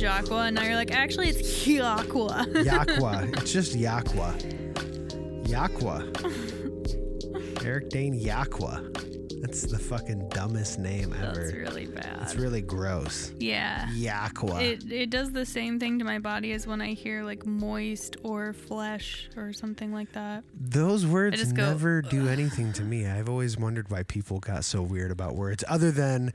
handle on and now you're like, actually, it's Yakwa. Yakwa. It's just Yakwa. Yakwa. Eric Dane Yakwa. That's the fucking dumbest name ever. That's really bad. It's really gross. yeah. Yakwa. It, it does the same thing to my body as when I hear like moist or flesh or something like that. Those words go, never do anything to me. I've always wondered why people got so weird about words, other than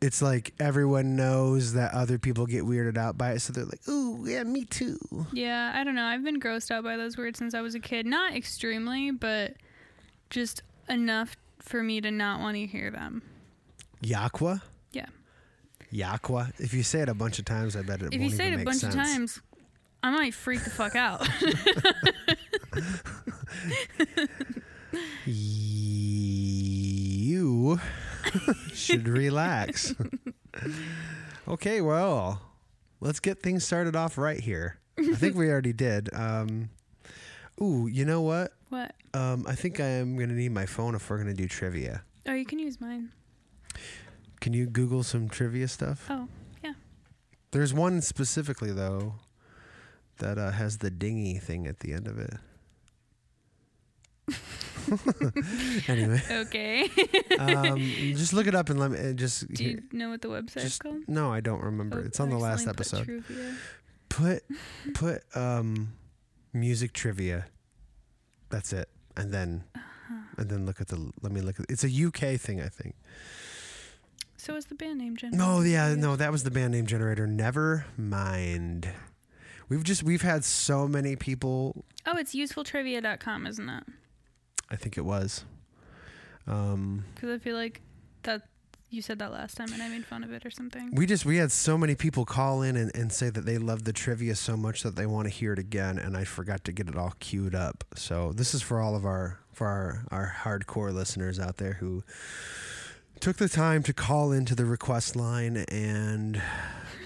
it's like everyone knows that other people get weirded out by it, so they're like, "Ooh, yeah, me too." Yeah, I don't know. I've been grossed out by those words since I was a kid. Not extremely, but just enough for me to not want to hear them. Yaqua. Yeah. Yaqua. If you say it a bunch of times, I bet it. If won't you say it a bunch sense. of times, I might freak the fuck out. you should relax. okay, well, let's get things started off right here. I think we already did. Um, ooh, you know what? what? Um, I think I am going to need my phone if we're going to do trivia. Oh, you can use mine. Can you Google some trivia stuff? Oh, yeah. There's one specifically, though, that uh, has the dingy thing at the end of it. anyway, Okay. um, just look it up and let me uh, just. Do you know what the website is just called? no, I don't remember. Oh, it's on the last accidentally put episode. Put put um music trivia. That's it. And then Uh-huh. and then look at the let me look at it's a UK thing, I think. So is the band name generator? No, yeah, no, that was the band name generator. Never mind. We've just we've had so many people Oh, it's usefultrivia.com, isn't it? I think it was. Um Because I feel like that you said that last time and I made fun of it or something. we just we had so many people call in and, and say that they love the trivia so much that they want to hear it again and I forgot to get it all queued up. So this is for all of our for our, our hardcore listeners out there who took the time to call into the request line and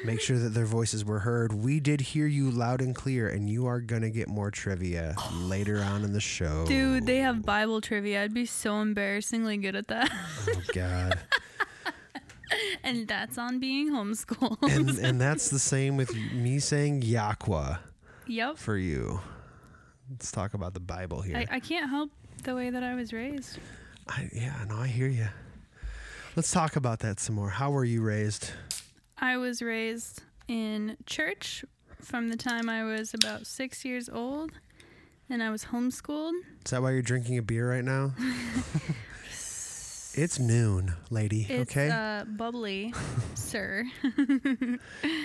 make sure that their voices were heard. We did hear you loud and clear and you are gonna get more trivia later on in the show. Dude, they have Bible trivia. I'd be so embarrassingly good at that. Oh god. and that's on being homeschooled. and and that's the same with me saying Yakwa yep. for you. Let's talk about the Bible here. I, I can't help the way that I was raised. I, yeah, no, I hear you. Let's talk about that some more. How were you raised? I was raised in church from the time I was about six years old, and I was homeschooled. Is that why you're drinking a beer right now? it's noon, lady. It's okay, uh, bubbly, sir.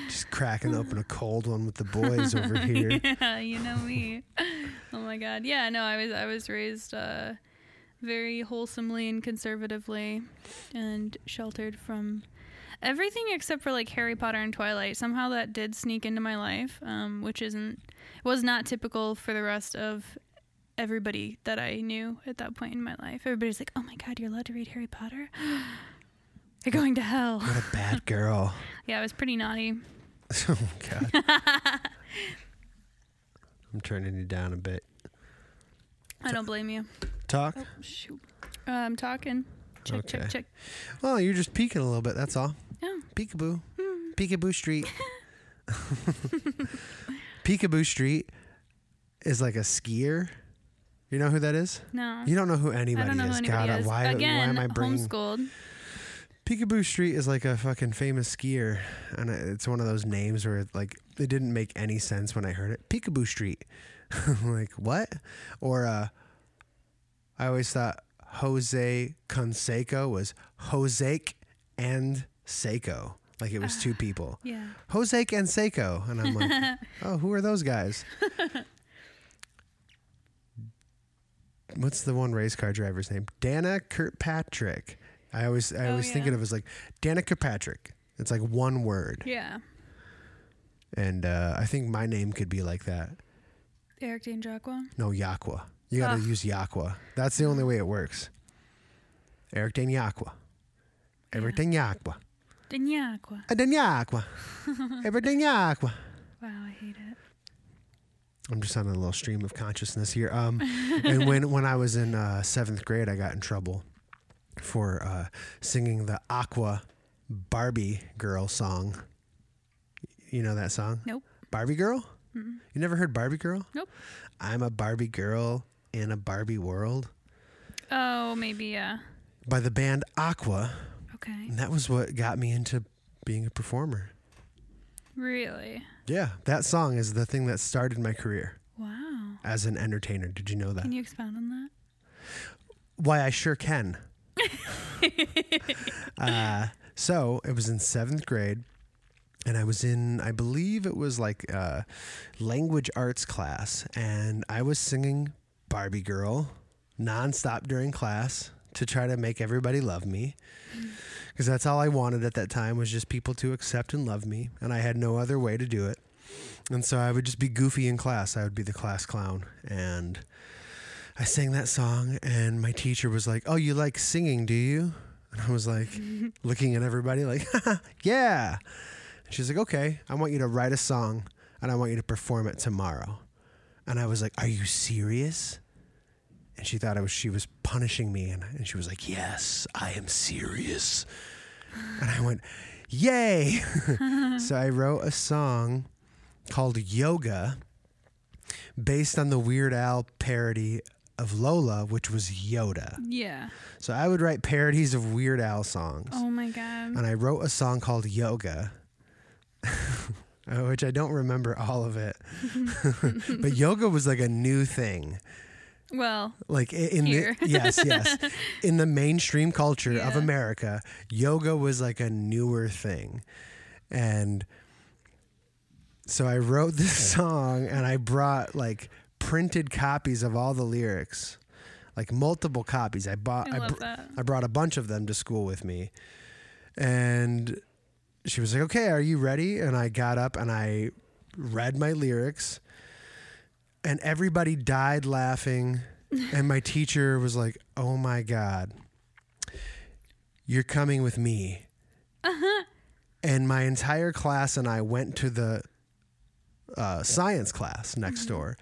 just cracking open a cold one with the boys over here. yeah, you know me. Oh my god. Yeah, no, I was I was raised uh, very wholesomely and conservatively and sheltered from everything except for like Harry Potter and Twilight. Somehow that did sneak into my life, um, which isn't was not typical for the rest of everybody that I knew at that point in my life. Everybody's like, "Oh my god, you're allowed to read Harry Potter?" You're going to hell. What a bad girl. Yeah, I was pretty naughty. oh God. I'm turning you down a bit. I don't blame you. Talk. Oh shoot. Uh, I'm talking. Check, Okay. check, check. Well, you're just peeking a little bit. That's all. Yeah. Peekaboo. Picabo Street. Picabo Street is like a skier. You know who that is? No. You don't know who I anybody don't know is. who anybody God, is. why, Again, why am I bringing homeschooled. Picabo Street is like a fucking famous skier, and it's one of those names where like it didn't make any sense when I heard it. Picabo Street, like what? Or uh, I always thought Jose Canseco was Jose and Seiko, like it was two people. Yeah. Jose and Seiko, and I'm like, oh, who are those guys? What's the one race car driver's name? Danica Patrick. I always I Oh, always think yeah. of it as like Danica Patrick. It's like one word, Yeah. and uh, I think my name could be like that. Eric Dane Jacqua. No, Yakwa. You got to use Yakwa. That's the only way it works. Eric Dane Yakwa. Eric Dane Yakwa. Dane Jacqua. Dane Yakwa. Eric Dane Yakwa. Wow, I hate it. I'm just on a little stream of consciousness here. Um, and when when I was in uh, seventh grade, I got in trouble for uh, singing the Aqua Barbie Girl song. You know that song? Nope. Barbie Girl. Mm-mm. You never heard Barbie Girl? Nope. I'm a Barbie girl in a Barbie world Oh, maybe yeah. by the band Aqua, Okay. and that was what got me into being a performer. Really? Yeah, that song is the thing that started my career Wow. as an entertainer. Did you know that? Can you expound on that? Why, I sure can. uh, so it was in seventh grade, and I was in, I believe it was like uh, language arts class, and I was singing Barbie Girl nonstop during class to try to make everybody love me. Because that's all I wanted at that time was just people to accept and love me, and I had no other way to do it. And so I would just be goofy in class. I would be the class clown, and I sang that song, and my teacher was like, "Oh, you like singing, do you?" And I was like, looking at everybody, like, "Yeah." And she's like, "Okay, I want you to write a song, and I want you to perform it tomorrow." And I was like, "Are you serious?" And she thought I was she was punishing me, and, and she was like, "Yes, I am serious." And I went, "Yay!" so I wrote a song called "Yoga." Based on the Weird Al parody of Lola, which was Yoda. Yeah. So I would write parodies of Weird Al songs. Oh my god. And I wrote a song called Yoga, which I don't remember all of it. but yoga was like a new thing. Well, Like in Here. the yes, yes. In the mainstream culture of America, yoga was like a newer thing. And so I wrote this song and I brought like printed copies of all the lyrics. Like multiple copies. I bought I I, br- I brought a bunch of them to school with me. And she was like, "Okay, are you ready?" And I got up and I read my lyrics. And everybody died laughing. and my teacher was like, "Oh my god. You're coming with me." And my entire class and I went to the uh, science class next door.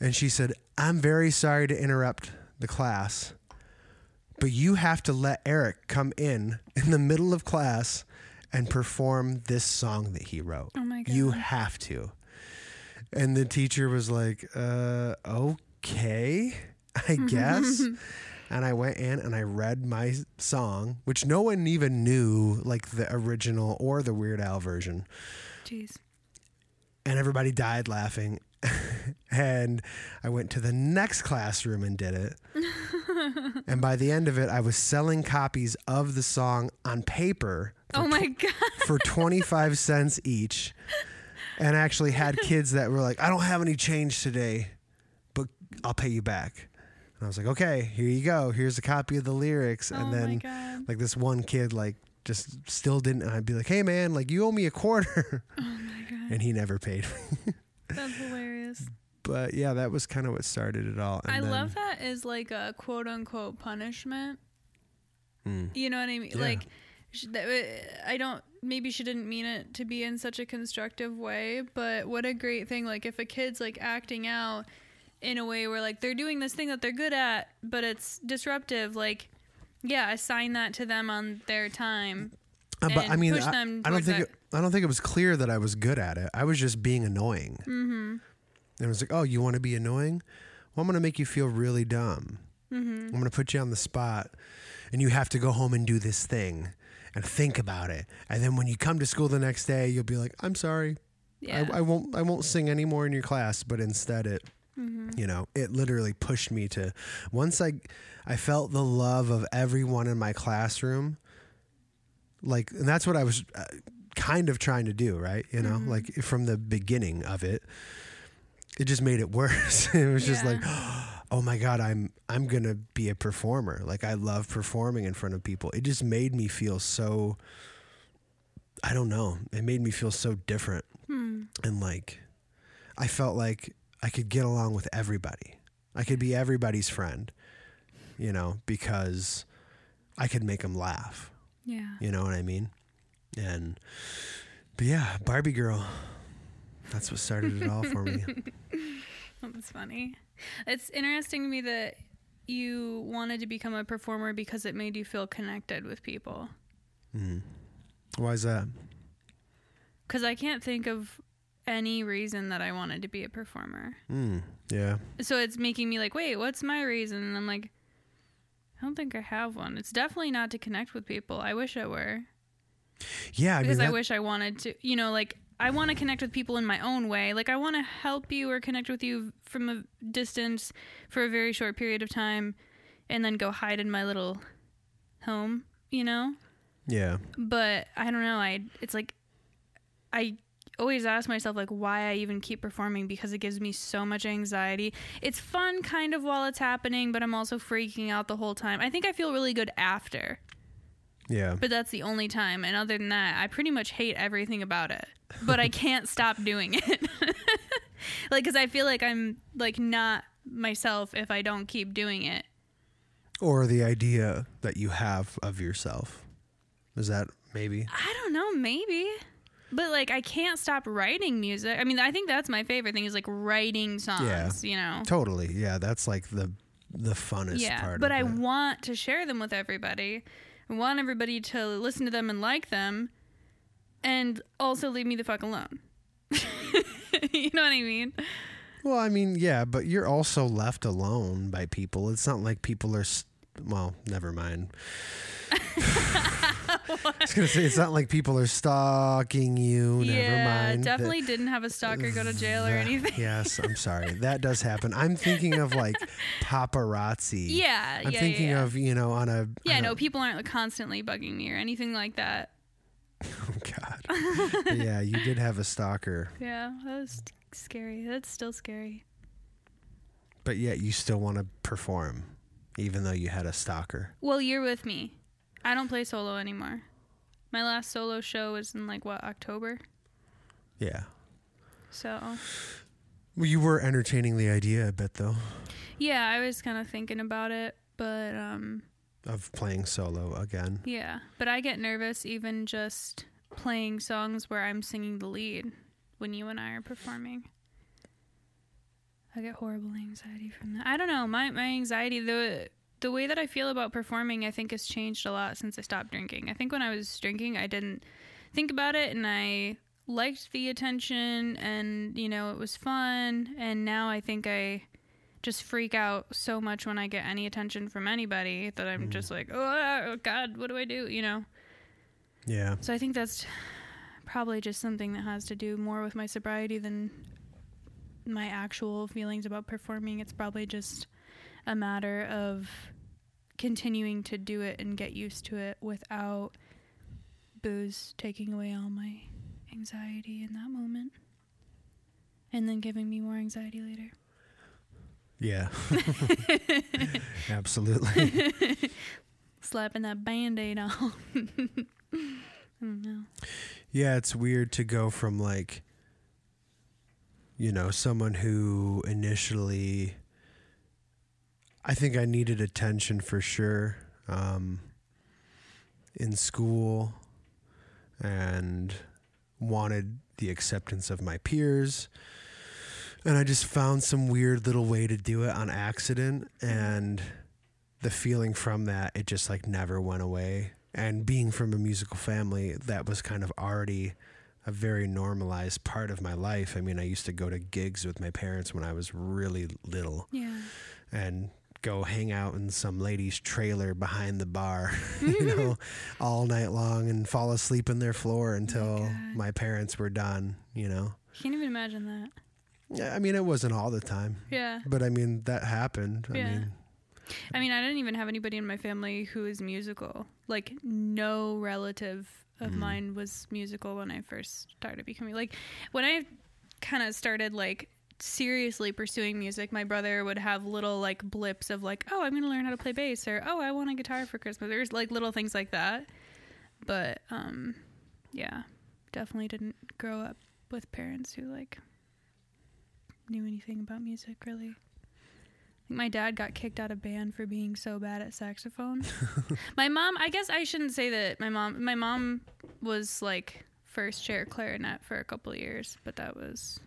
And she said, I'm very sorry to interrupt the class, but you have to let Eric come in in the middle of class and perform this song that he wrote. Oh my god. You have to. And the teacher was like, uh, okay, I guess. and I went in and I read my song, which no one even knew, like the original or the Weird Al version. Jeez. And everybody died laughing. and I went to the next classroom and did it. and by the end of it, I was selling copies of the song on paper Oh my god. for 25 cents each and actually had kids that were like i don't have any change today but i'll pay you back and i was like okay here you go here's a copy of the lyrics and oh then like this one kid like just still didn't and i'd be like hey man like you owe me a quarter Oh my god. and he never paid me That's hilarious. but yeah that was kind of what started it all and I then- love that as like a quote unquote punishment. Mm. You know what I mean? Yeah. Like, uh, I don't. Maybe she didn't mean it to be in such a constructive way, but what a great thing! Like, if a kid's like acting out in a way where like they're doing this thing that they're good at, but it's disruptive. Like, yeah, assign that to them on their time. Uh, but i mean I, I don't think it, i don't think it was clear that i was good at it i was just being annoying Mm-hmm. And it was like, oh, you want to be annoying? Well, I'm going to make you feel really dumb. Mm-hmm. I'm going to put you on the spot, and you have to go home and do this thing and think about it. And then when you come to school the next day, you'll be like, I'm sorry. Yeah. I, I won't I won't sing anymore in your class. But instead, it mm-hmm. you know it literally pushed me to once I I felt the love of everyone in my classroom. Like, and that's what I was uh, kind of trying to do, right? You know, Mhm. like from the beginning of it, it just made it worse. it was just Yeah. like, oh my god, I'm I'm gonna be a performer. Like I love performing in front of people. It just made me feel so. I don't know. It made me feel so different Hmm. and like I felt like I could get along with everybody. I could be everybody's friend, you know, because I could make them laugh. Yeah. You know what I mean? And but yeah, Barbie girl. That's what started it all for me. That's funny. It's interesting to me that you wanted to become a performer because it made you feel connected with people. Mm. Why is that? Because I can't think of any reason that I wanted to be a performer. Mm. Yeah. So it's making me like, wait, what's my reason? And I'm like, I don't think I have one. It's definitely not to connect with people. I wish I were. Yeah, I because mean, I wish I wanted to, you know, like I want to connect with people in my own way. Like I want to help you or connect with you from a distance for a very short period of time and then go hide in my little home, you know? yeah. But I don't know, I it's like I always ask myself like why I even keep performing because it gives me so much anxiety. It's fun kind of while it's happening, but I'm also freaking out the whole time. I think I feel really good after. Yeah. But that's the only time. And other than that, I pretty much hate everything about it. But I can't stop doing it. like, because I feel like I'm like not myself if I don't keep doing it. Or the idea that you have of yourself. Is that maybe? I don't know, maybe. But like, I can't stop writing music. I mean, I think that's my favorite thing is like writing songs, yeah. you know? Totally. Yeah, that's like the the funnest part. yeah. part But I it. want to share them with everybody. I want everybody to listen to them and like them and also leave me the fuck alone. you know what I mean? Well, I mean, yeah, but you're also left alone by people. It's not like people are. well, never mind. I was gonna say it's not like people are stalking you. never yeah, mind. That- definitely didn't have a stalker go to jail or anything. yes, I'm sorry. That does happen. I'm thinking of like paparazzi. Yeah, yeah. I'm yeah, thinking yeah, yeah. of you know on a Yeah, on no, a- people aren't constantly bugging me or anything like that. Oh God. Yeah, you did have a stalker, Yeah, that was scary. That's still scary. but yet you still want to perform, even though you had a stalker. Well, you're with me. I don't play solo anymore. My last solo show was in like what October. Yeah. So Well, you were entertaining the idea a bit though yeah, I was kind of thinking about it, but um, of playing solo again. yeah. But I get nervous even just playing songs where I'm singing the lead when you and I are performing. I get horrible anxiety from that. I don't know. My my anxiety the the way that I feel about performing I think has changed a lot since I stopped drinking. I think when I was drinking I didn't think about it and I liked the attention and you know it was fun and now I think I just freak out so much when I get any attention from anybody that I'm mm-hmm. just like, oh God, what do I do? You know. Yeah. So I think that's probably just something that has to do more with my sobriety than my actual feelings about performing. It's probably just a matter of continuing to do it and get used to it without booze taking away all my anxiety in that moment and then giving me more anxiety later. Yeah. Absolutely. Slapping that band aid on. I don't know. Yeah, it's weird to go from like you know, someone who initially I think I needed attention for sure um in school and wanted the acceptance of my peers. And I just found some weird little way to do it on accident. And the feeling from that it just like never went away. And being from a musical family that was kind of already a very normalized part of my life. I mean i used to go to gigs with my parents when i was really little. Yeah. and go hang out in some lady's trailer behind the bar you know all night long and fall asleep in their floor until God. my parents were done you know Can't even imagine that. yeah i mean it wasn't all the time Yeah. but i mean that happened i Yeah. mean I mean, I didn't even have anybody in my family who is musical. Like, no relative of Mm. mine was musical when I first started becoming like when I kind of started like seriously pursuing music. My brother would have little like blips of like, oh, I'm gonna learn how to play bass, or oh, I want a guitar for Christmas. There's like little things like that. But um, yeah, definitely didn't grow up with parents who like knew anything about music really. I think my dad got kicked out of band for being so bad at saxophone. my mom, I guess I shouldn't say that my mom my mom was like first chair clarinet for a couple of years, but that was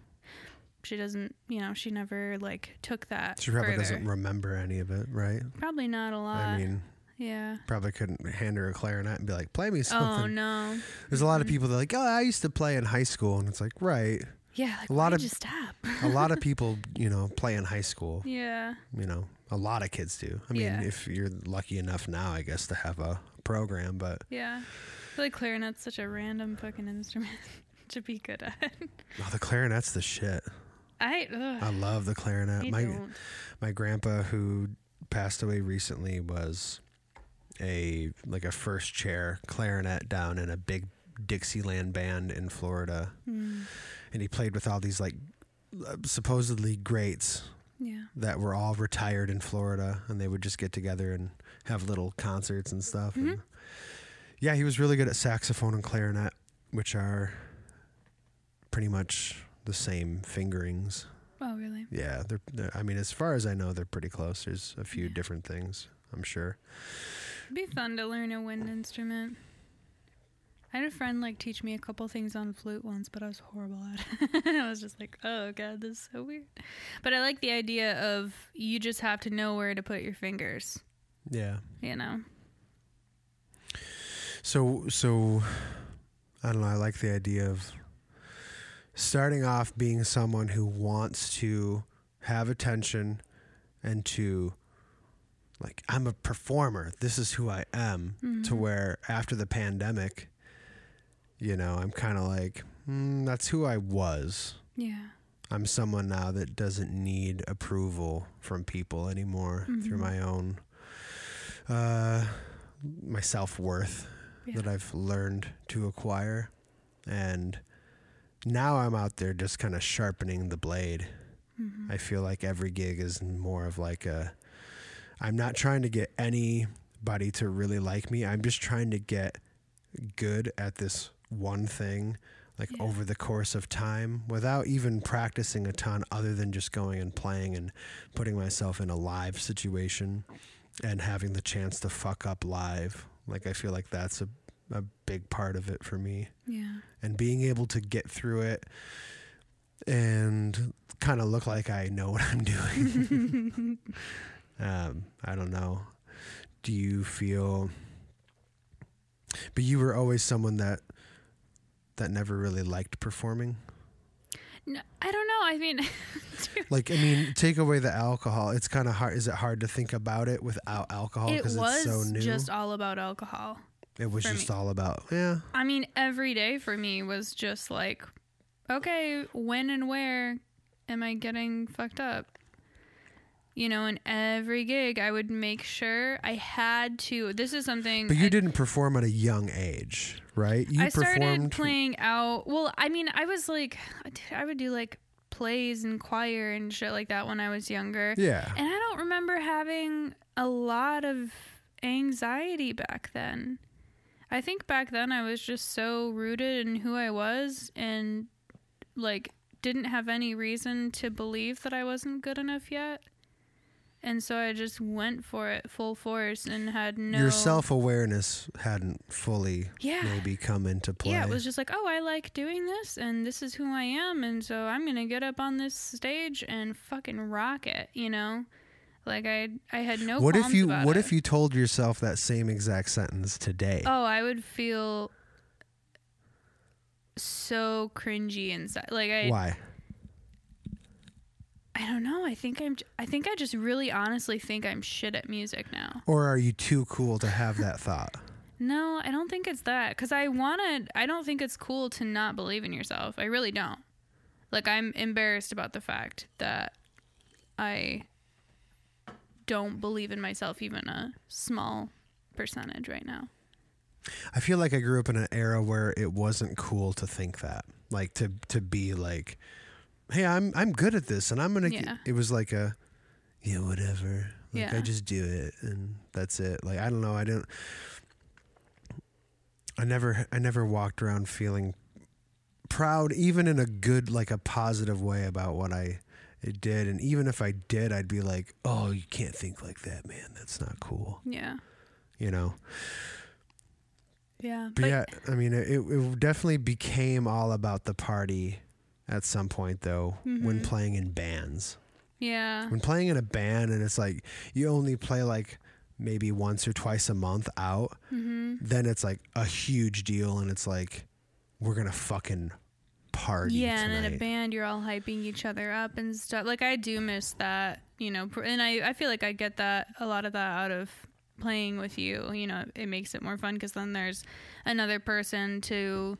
she doesn't, you know, she never like took that. She probably further. doesn't remember any of it, right? Probably not a lot. I mean, yeah. probably couldn't hand her a clarinet and be like, "Play me oh, something. Oh no. There's a lot of people that are like, "Oh, I used to play in high school," and it's like, right. Yeah, like A lot of- you stop? A lot of people, you know, play in high school. yeah. You know, a lot of kids do. I mean, Yeah. if you're lucky enough now, I guess to have a program, but Yeah. I feel like clarinet's such a random fucking instrument to be good at. oh, the clarinet's the shit. I ugh, I love the clarinet. I my don't. my grandpa who passed away recently was a like a first chair clarinet down in a big Dixieland band in Florida Mm, and he played with all these like uh, supposedly greats yeah. that were all retired in Florida and they would just get together and have little concerts and stuff and Mhm. yeah he was really good at saxophone and clarinet which are pretty much the same fingerings Oh really? yeah they're, they're i mean as far as i know they're pretty close there's a few Yeah. different things i'm sure It'd be fun to learn a wind instrument. I had a friend like teach me a couple things on flute once, but I was horrible at it. I was just like, oh god, this is so weird. But I like the idea of you just have to know where to put your fingers. yeah You know? So so I don't know, I like the idea of starting off being someone who wants to have attention and to like I'm a performer. This is who I am to Mhm. where after the pandemic you know, I'm kind of like mm, that's who I was. Yeah. I'm someone now that doesn't need approval from people anymore through Mhm. my own uh my self-worth Yeah. that I've learned to acquire. And now I'm out there just kind of sharpening the blade. Mhm. I feel like every gig is more of like a I'm not trying to get anybody to really like me. I'm just trying to get good at this one thing like Yeah. over the course of time without even practicing a ton other than just going and playing and putting myself in a live situation and having the chance to fuck up live. Like I feel like that's a a big part of it for me yeah. and being able to get through it and kind of look like I know what I'm doing. um, I don't know. Do you feel? But you were always someone that that never really liked performing. No, I don't know. I mean, Like, I mean, take away the alcohol. It's kind of hard. Is it hard to think about it without alcohol it because was it's so new? just all about alcohol. It was just me. all about yeah. I mean, every day for me was just like, okay, when and where am I getting fucked up? You know, in every gig I would make sure I had to. This is something. But you I, didn't perform at a young age, right? You I started playing out. Well, I mean, I was like, I would do like plays and choir and shit like that when I was younger. Yeah. And I don't remember having a lot of anxiety back then. I think back then I was just so rooted in who I was and like didn't have any reason to believe that I wasn't good enough yet. And so I just went for it full force and had no Your self awareness hadn't fully Yeah. maybe come into play. Yeah, it was just like, oh, I like doing this, and this is who I am, and so I'm gonna get up on this stage and fucking rock it, you know. Like I, I had no. what if you what it. if you told yourself that same exact sentence today? Oh, I would feel so cringy inside. Like I, Why? I don't know. I think I'm. I think I just really honestly think I'm shit at music now. Or are you too cool to have that thought? No, I don't think it's that. Because I wanted. I don't think it's cool to not believe in yourself. I really don't. Like I'm embarrassed about the fact that I don't believe in myself even a small percentage right now. I feel like I grew up in an era where it wasn't cool to think that. Like to to be like, "Hey, I'm I'm good at this and I'm going to Yeah. It was like a yeah, whatever. Like I just do it and that's it. Like I don't know, I don't I never I never walked around feeling proud even in a good like a positive way about what I It did, and even if I did, I'd be like, "Oh, you can't think like that, man. That's not cool." Yeah. You know. Yeah. But, yeah, I mean, it, it definitely became all about the party at some point, though, when Mhm. playing in bands. Yeah. When playing in a band and it's like you only play like maybe once or twice a month out, hmm then it's like a huge deal and it's like, we're going to fucking party. Yeah, and in a band, you're all hyping each other up and stuff. Like I do miss that, you know, and I I feel like I get that a lot of that out of playing with you. You know, it makes it more fun because then there's another person to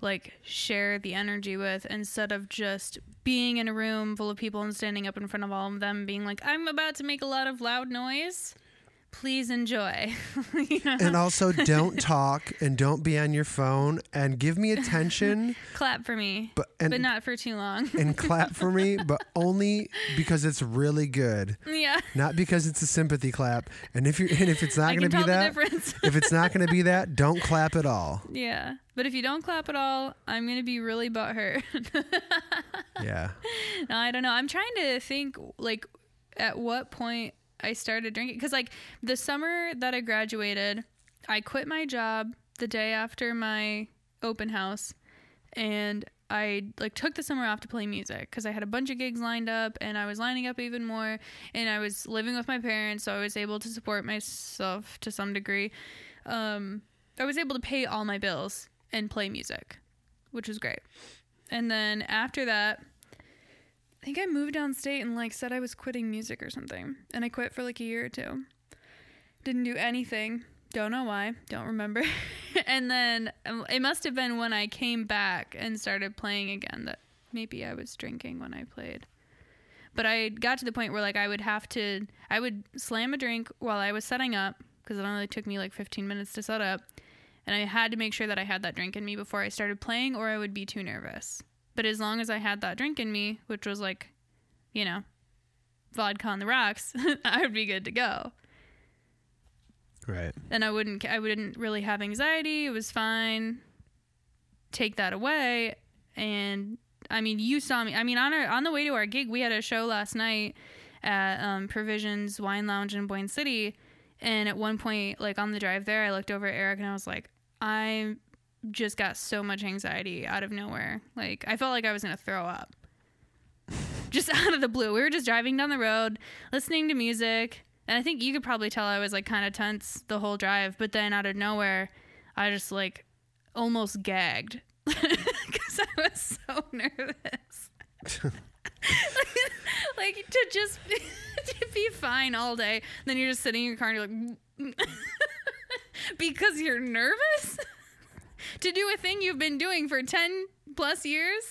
like share the energy with instead of just being in a room full of people and standing up in front of all of them being like i'm about to make a lot of loud noise please enjoy You know? And also, don't talk and don't be on your phone and give me attention, clap for me but and but not for too long and clap for me, but only because it's really good, yeah not because it's a sympathy clap. And if you're and if it's not going to be that, if it's not going to be that, don't clap at all. Yeah. But if you don't clap at all, I'm going to be really butthurt. Yeah. no, I don't know. I'm trying to think, like, at what point I started drinking. Because, like, the summer that I graduated, I quit my job the day after my open house. And I, like, took the summer off to play music because I had a bunch of gigs lined up and I was lining up even more. And I was living with my parents, so I was able to support myself to some degree. Um, I was able to pay all my bills and play music, which was great. And then after that, I think I moved downstate and like said I was quitting music or something. And I quit for like a year or two. Didn't do anything. Don't know why. Don't remember. and then um, it must have been when I came back and started playing again that maybe I was drinking when I played. But I got to the point where like I would have to I would slam a drink while I was setting up because it only took me like 15 minutes to set up. And I had to make sure that I had that drink in me before I started playing or I would be too nervous. But as long as I had that drink in me, which was like, you know, vodka on the rocks, I would be good to go. Right. And I wouldn't I wouldn't really have anxiety. It was fine. Take that away and I mean, you saw me. I mean, on our on the way to our gig, we had a show last night at um, Provisions Wine Lounge in Boyne City, and at one point, like on the drive there, I looked over at Eric and I was like, I just got so much anxiety out of nowhere. Like I felt like I was gonna throw up, just out of the blue. We were just driving down the road, listening to music, and I think you could probably tell I was like kind of tense the whole drive. But then out of nowhere, I just like almost gagged because I was so nervous. like to just to be fine all day, then you're just sitting in your car and you're like, because you're nervous to do a thing you've been doing for ten plus years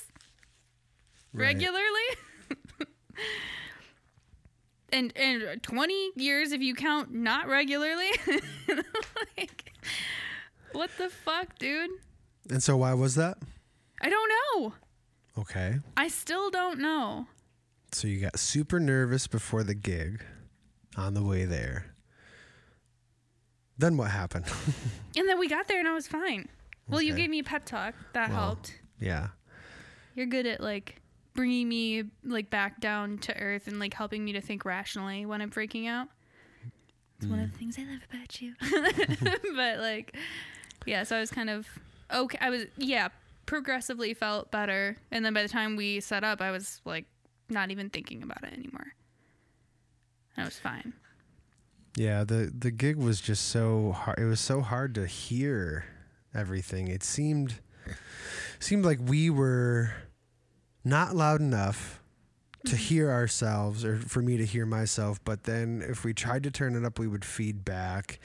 Right. regularly. And and 20 years if you count not regularly. like what the fuck, dude? And so why was that? I don't know. Okay. I still don't know. So you got super nervous before the gig on the way there. Then what happened? And then we got there and I was fine. Well, you gave me a pep talk. That Well. helped. yeah. You're good at like bringing me like back down to earth and like helping me to think rationally when I'm freaking out. It's one of the mm. things I love about you. but like, yeah, so I was kind of okay. I was yeah, progressively felt better, and then by the time we set up, I was like not even thinking about it anymore. And I was fine. Yeah, the the gig was just so hard. It was so hard to hear everything. It seemed seemed like we were not loud enough to mm-hmm. hear ourselves or for me to hear myself, but then if we tried to turn it up, we would feed back.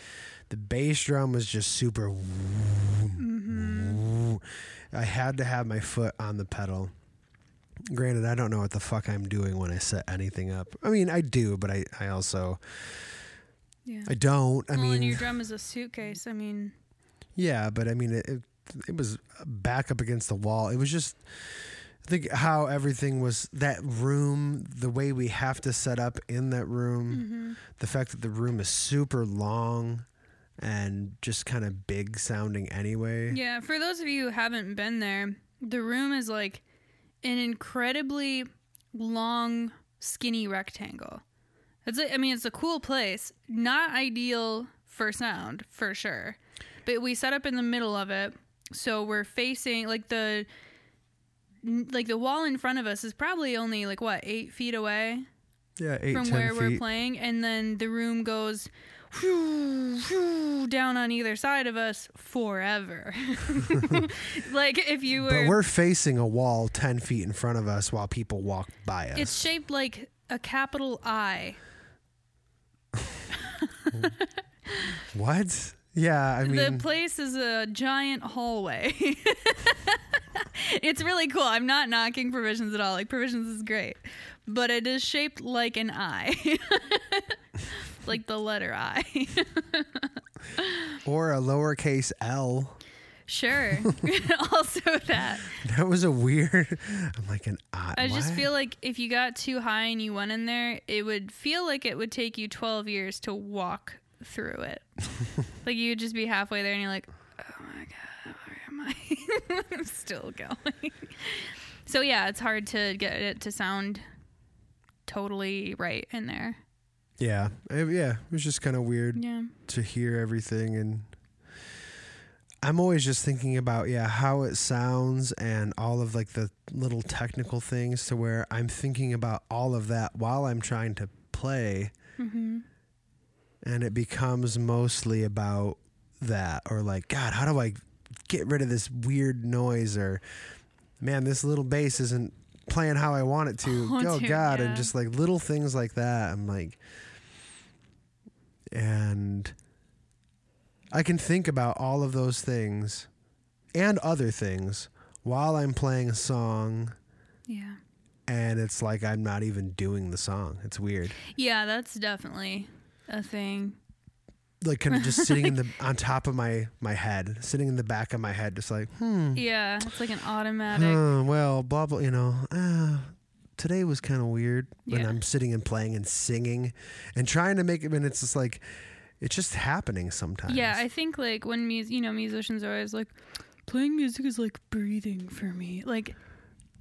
The bass drum was just super mm-hmm. I had to have my foot on the pedal. Granted, I don't know what the fuck I'm doing when I set anything up. I mean, I do, but I, I also Yeah. I don't. I well, and mean, your drum is a suitcase. I mean, yeah, but I mean, it, it it was back up against the wall. It was just, I think how everything was that room, the way we have to set up in that room, mm-hmm. the fact that the room is super long and just kind of big sounding anyway. Yeah, for those of you who haven't been there, the room is like an incredibly long skinny rectangle. It's I mean it's a cool place, not ideal for sound for sure. But we set up in the middle of it, so we're facing like the like the wall in front of us is probably only like what eight feet away Yeah, eight, from 10 where we're playing, and then the room goes whew, whew, down on either side of us forever. like if you were, But were, facing a wall 10 feet in front of us while people walk by us. it's shaped like a capital I. what? Yeah, I mean, the place is a giant hallway. it's really cool. I'm not knocking provisions at all. Like provisions is great, but it is shaped like an I, like the letter I. or a lowercase L. sure. also that. That was a weird. I'm like an odd. I just what? feel like if you got too high and you went in there, it would feel like it would take you 12 years to walk through it. like you would just be halfway there and you're like, oh my God, where am I? I'm still going. so yeah, it's hard to get it to sound totally right in there. Yeah, Uh, yeah. It was just kind of weird Yeah. to hear everything, and I'm always just thinking about yeah how it sounds and all of like the little technical things to where I'm thinking about all of that while I'm trying to play, Mm-hmm. And it becomes mostly about that or like God, how do I get rid of this weird noise or man, this little bass isn't playing how I want it to. Oh, oh dude, God, yeah. and just like little things like that. I'm like, and I can think about all of those things and other things while I'm playing a song. Yeah. And it's like I'm not even doing the song. It's weird. Yeah, that's definitely a thing. Like kind of just sitting in the on top of my my head, sitting in the back of my head, just like hmm. Yeah, it's like an automatic. Huh, well, blah blah. You know, uh, today was kind of weird when Yeah. I'm sitting and playing and singing and trying to make it. And it's just like it's just happening sometimes. Yeah, I think like when mus- you know musicians are always like playing music is like breathing for me. Like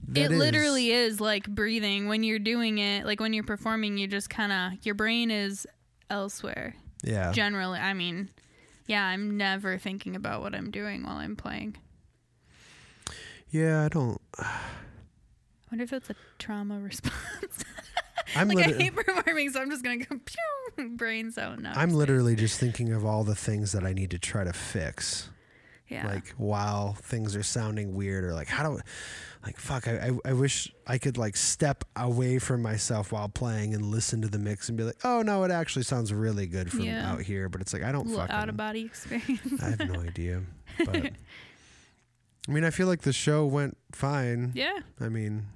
That it is- literally is like breathing when you're doing it. Like when you're performing, you just kind of your brain is elsewhere. Yeah, Generally, I mean, yeah, I'm never thinking about what I'm doing while I'm playing. yeah. I don't. I wonder if it's a trauma response. I'm like I hate performing, so I'm just gonna go pew, brains out. No, I'm just literally just thinking of all the things that I need to try to fix. Yeah. Like while things are sounding weird, or like how do, like fuck. I, I I wish I could like step away from myself while playing and listen to the mix and be like, oh no, it actually sounds really good from Yeah. out here. But it's like I don't fucking. out of body experience. I have no idea. But I mean, I feel like the show went fine. yeah. I mean,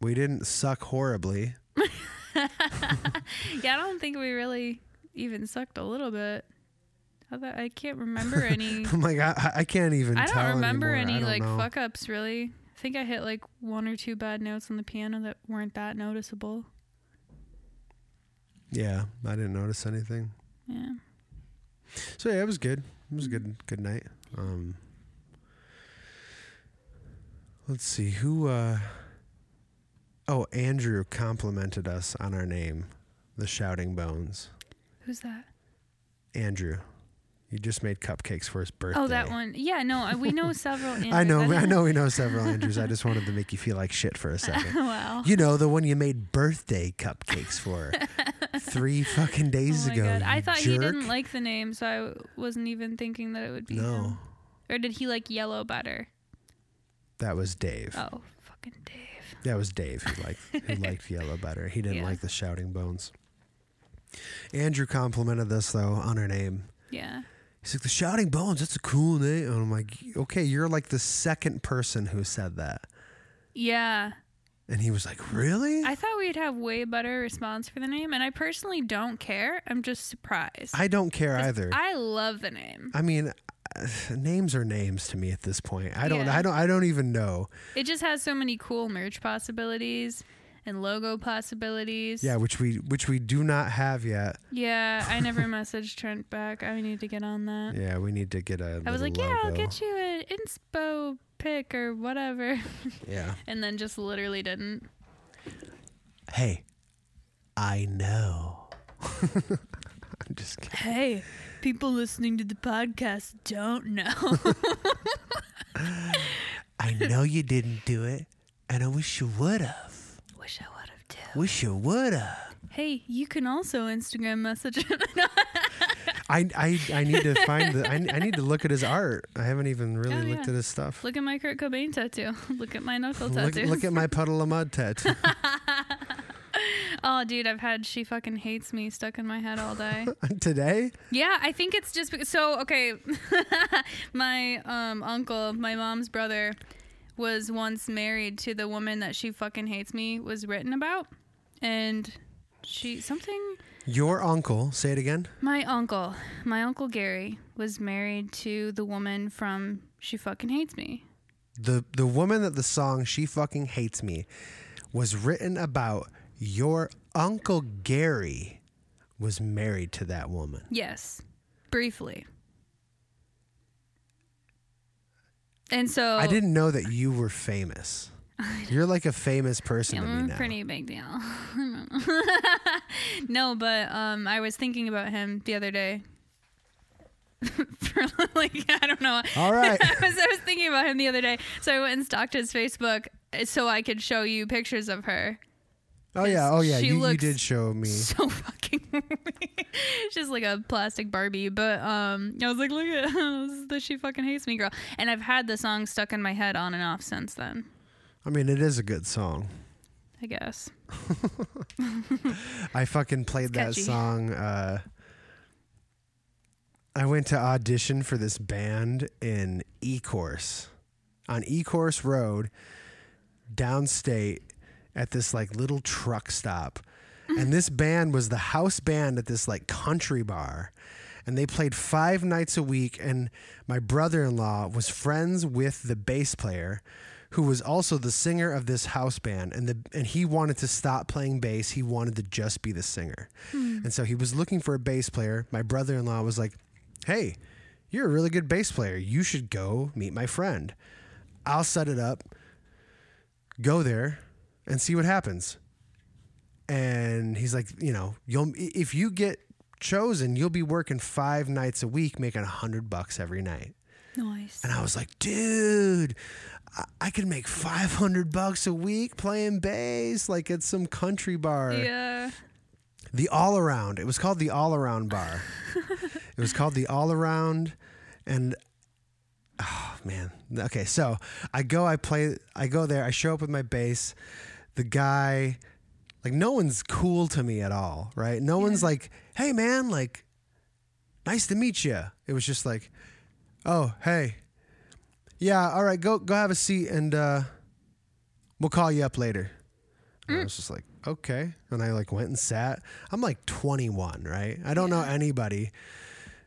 we didn't suck horribly. Yeah, I don't think we really even sucked a little bit. I, I can't remember any. I'm like, I, I can't even. I don't remember anymore. Any don't like know. fuck ups really. I think I hit like one or two bad notes on the piano that weren't that noticeable. Yeah, I didn't notice anything. Yeah. So yeah, it was good. It was a good good night. Um Let's see who uh Oh, Andrew complimented us on our name, the Shouting Bones. Who's that? Andrew. He just made cupcakes for his birthday. Oh, that one. Yeah, no, uh, we know several. Andrews. I know, I know we know several Andrews. I just wanted to make you feel like shit for a second. wow. You know, the one you made birthday cupcakes for three fucking days oh my ago. God. I you thought he didn't like the name, so I w- wasn't even thinking that it would be No, him. Or did he like yellow butter? that was Dave. Oh, fucking Dave. That was Dave who liked who liked yellow butter. He didn't Yeah. like the shouting bones. Andrew complimented this though on her name. Yeah. He's like the shouting bones. That's a cool name. And I'm like, okay, you're like the second person who said that. Yeah. And he was like, really? I thought we'd have way better response for the name, and I personally don't care. I'm just surprised. I don't care either. I love the name. I mean, uh, names are names to me at this point. I don't. Yeah. I don't. I don't even know. It just has so many cool merch possibilities and logo possibilities. Yeah, which we which we do not have yet. Yeah, I never messaged Trent back. I need to get on that. Yeah, we need to get a. I was like, little yeah, I'll get you an inspo pick or whatever. Yeah. And then just literally didn't. Hey, I know. I'm just kidding. Hey, people listening to the podcast don't know. I know you didn't do it, and I wish you would have. Wish I would have too. Wish you would have. Hey, you can also Instagram message. I, I, I need to find the. I, I need to look at his art. I haven't even really Oh, looked yeah. at his stuff. Look at my Kurt Cobain tattoo. Look at my knuckle Look, look at my Puddle of Mudd tattoo. oh, dude, I've had "She Fucking Hates Me" stuck in my head all day. Today, Yeah, I think it's just because. So, okay, my um, uncle, my mom's brother, was once married to the woman that "She Fucking Hates Me" was written about, and she something. your uncle. Say it again. My uncle, my uncle Gary, was married to the woman from "She Fucking Hates Me." The the woman that the song "She Fucking Hates Me" was written about. Your uncle Gary was married to that woman. Yes, briefly. And so I didn't know that you were famous. You're like a famous person to me I'm a now. pretty big deal. no, but um, I was thinking about him the other day. For like I don't know. All right. I was I was thinking about him the other day, so I went and stalked his Facebook uh, so I could show you pictures of her. Oh yeah, oh yeah. She You, you did show me. So fucking. She's like a plastic Barbie, but um, I was like, look at this the she fucking hates me girl, and I've had the song stuck in my head on and off since then. I mean, it is a good song. I guess. I fucking played that song. Uh, I went to audition for this band in Ecorse, on Ecorse Road, downstate, at this like little truck stop, and this band was the house band at this like country bar. And they played five nights a week. And my brother in law was friends with the bass player, who was also the singer of this house band. And, the, and he wanted to stop playing bass. He wanted to just be the singer. Hmm. And so he was looking for a bass player. My brother in law was like, Hey, you're a really good bass player. You should go meet my friend. I'll set it up, go there, and see what happens. And he's like, you know, you'll if you get chosen, you'll be working five nights a week, making a hundred bucks every night. Nice. And I was like, dude, I, I could make five hundred bucks a week playing bass, like at some country bar. Yeah. The All Around. It was called the All Around Bar. it was called the All Around, and oh man. Okay, so I go, I play, I go there, I show up with my bass. The guy, like, no one's cool to me at all, right? No one's like, hey man, like, nice to meet you. It was just like, oh hey, yeah, all right, go go have a seat, and uh, we'll call you up later. And I was just like, okay. And I like went and sat. I'm like 21, right? I don't know anybody.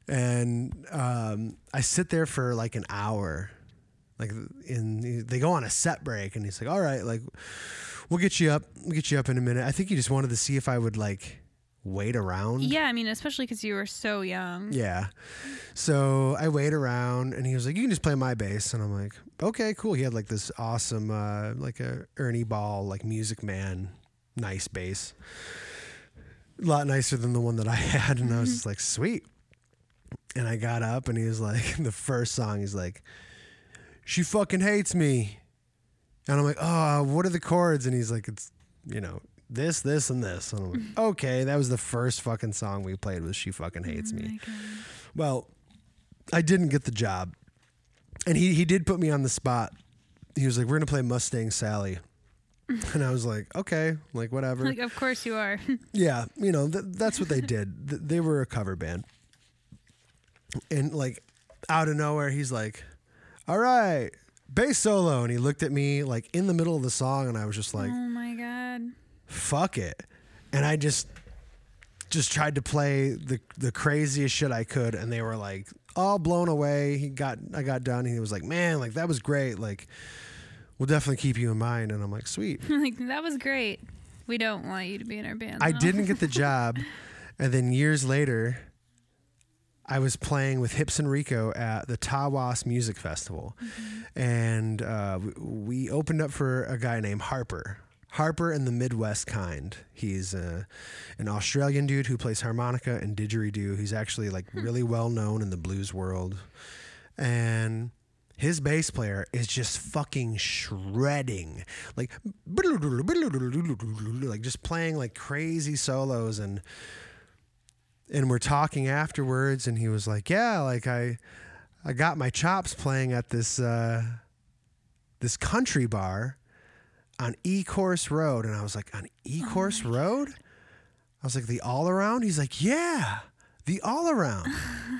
And um, I sit there for like an hour. Like in they go on a set break and he's like, all right, like we'll get you up. We'll get you up in a minute. I think he just wanted to see if I would like wait around. Yeah, I mean, especially because you were so young. Yeah. So I wait around and he was like, You can just play my bass. And I'm like, Okay, cool. He had like this awesome, uh, like a Ernie Ball, like Music Man, nice bass. A lot nicer than the one that I had. And I was just like, Sweet. And I got up and he was like, The first song, he's like, She fucking hates me. And I'm like, Oh, what are the chords? And he's like, It's, you know, this, this, and this. And I'm like, okay, that was the first fucking song we played was She Fucking Hates Oh Me. God. Well, I didn't get the job. And he, he did put me on the spot. He was like, We're gonna play Mustang Sally. And I was like, okay, like whatever. Like, of course you are. yeah, you know, th- that's what they did. Th- they were a cover band. And like out of nowhere, he's like, all right, bass solo. And he looked at me like in the middle of the song, and I was just like, oh my god. fuck it. And I just just tried to play the the craziest shit I could and they were like all blown away. He got I got done and he was like, "Man, like that was great. Like we'll definitely keep you in mind." And I'm like, "Sweet." like that was great. We don't want you to be in our band. I though. didn't get the job. And then years later, I was playing with Hips and Rico at the Tawas Music Festival. And uh, we- we opened up for a guy named Harper. Harper and the Midwest Kind. He's uh, an Australian dude who plays harmonica and didgeridoo. He's actually like really well known in the blues world. And his bass player is just fucking shredding. Like like just playing like crazy solos and and we're talking afterwards and he was like, "Yeah, like I I got my chops playing at this uh this country bar on E Course Road. And I was like, on E Course oh Road? God. I was like, the all around? He's like, yeah, the all around.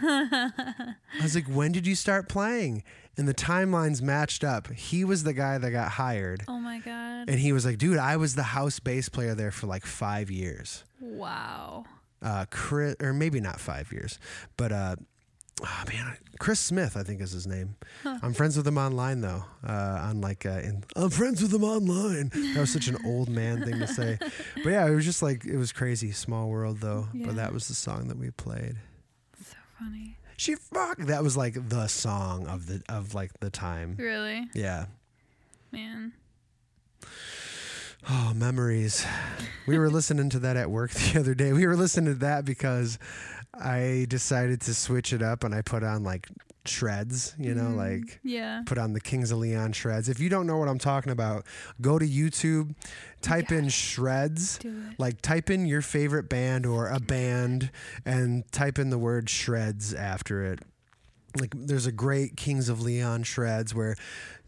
I was like, when did you start playing? And the timelines matched up. He was the guy that got hired. Oh my God. And he was like, dude, I was the house bass player there for like five years. Wow. Uh, Chris, or maybe not five years, but uh, oh man, Chris Smith, I think is his name. Huh. I'm friends with him online though. Uh, on like, uh, in, I'm friends with him online. That was such an old man thing to say. But yeah, it was just like it was crazy. Small world though. Yeah. But that was the song that we played. So funny. She fuck. That was like the song of the of like the time. Really? Yeah. Man. Oh, memories. We were listening to that at work the other day. We were listening to that because I decided to switch it up and I put on like shreds, you know, mm, like yeah. put on the Kings of Leon shreds. If you don't know what I'm talking about, go to YouTube, type in shreds, like type in your favorite band or a band and type in the word shreds after it. Like there's a great Kings of Leon shreds where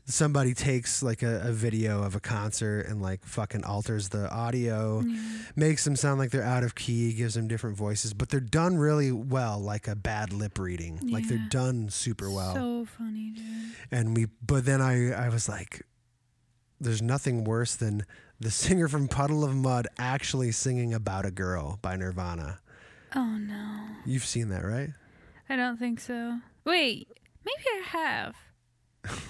somebody takes like a, a, video of a concert and like fucking alters the audio, yeah. makes them sound like they're out of key, gives them different voices, but they're done really well, like a bad lip reading. Yeah. Like they're done super well. So funny, dude. And we, but then I, I was like, there's nothing worse than the singer from Puddle of Mudd actually singing about a girl by Nirvana. Oh no. You've seen that, right? I don't think so. Wait, maybe I have.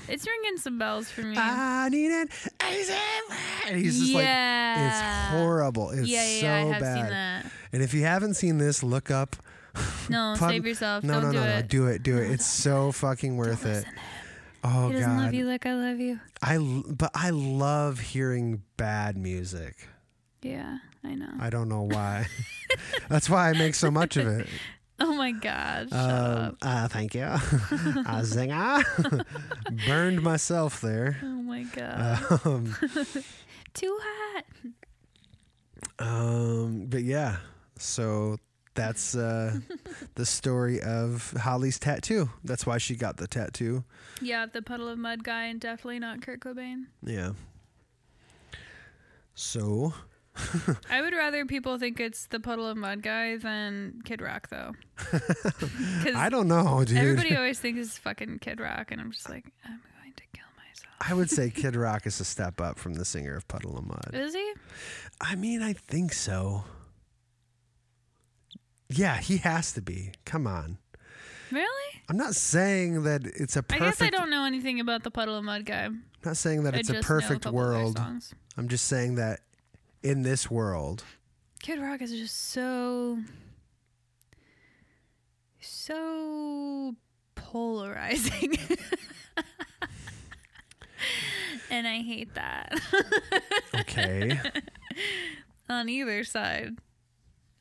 It's ringing some bells for me. I need it. And he's just yeah. like, it's horrible. It's yeah, yeah, so I have bad. Seen that. And if you haven't seen this, look up. No, Pun- save yourself. No, Don't no, do no, it. no. Do it. Do it. It's so fucking worth it. Oh he doesn't God. love you like I love you. I but I love hearing bad music. Yeah, I know. I don't know why. That's why I make so much of it. Oh my gosh. Um, uh, thank you. uh, zinger. Burned myself there. Oh my god. Um, Too hot. Um, but yeah, so that's uh, the story of Holly's tattoo. That's why she got the tattoo. Yeah, the Puddle of Mudd guy, and definitely not Kurt Cobain. Yeah. So I would rather people think it's the Puddle of Mudd guy than Kid Rock, though. I don't know, dude. Everybody always thinks it's fucking Kid Rock, and I'm just like, I'm going to kill myself. I would say Kid Rock is a step up from the singer of Puddle of Mudd. Is he? I mean, I think so. Yeah, he has to be. Come on. Really? I'm not saying that it's a perfect. I guess I don't know anything about the Puddle of Mudd guy. I'm not saying that it's a perfect a world. I'm just saying that in this world. Kid Rock is just so so polarizing. and I hate that. okay. On either side.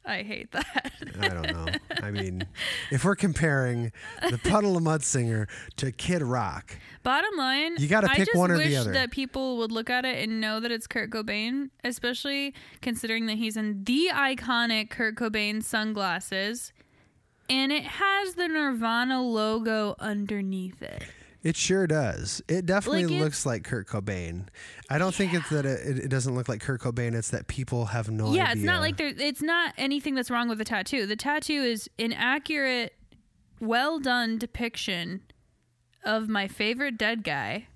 I hate that. I don't know. I mean, if we're comparing the Puddle of Mudd singer to Kid Rock, bottom line, you got to pick one or the other. That people would look at it and know that it's Kurt Cobain, especially considering that he's in the iconic Kurt Cobain sunglasses, and it has the Nirvana logo underneath it. It sure does. It definitely like looks like Kurt Cobain. I don't yeah. think it's that it, it, doesn't look like Kurt Cobain. It's that people have no idea. yeah, idea. it's not like there. It's not anything that's wrong with the tattoo. The tattoo is an accurate, well done depiction of my favorite dead guy.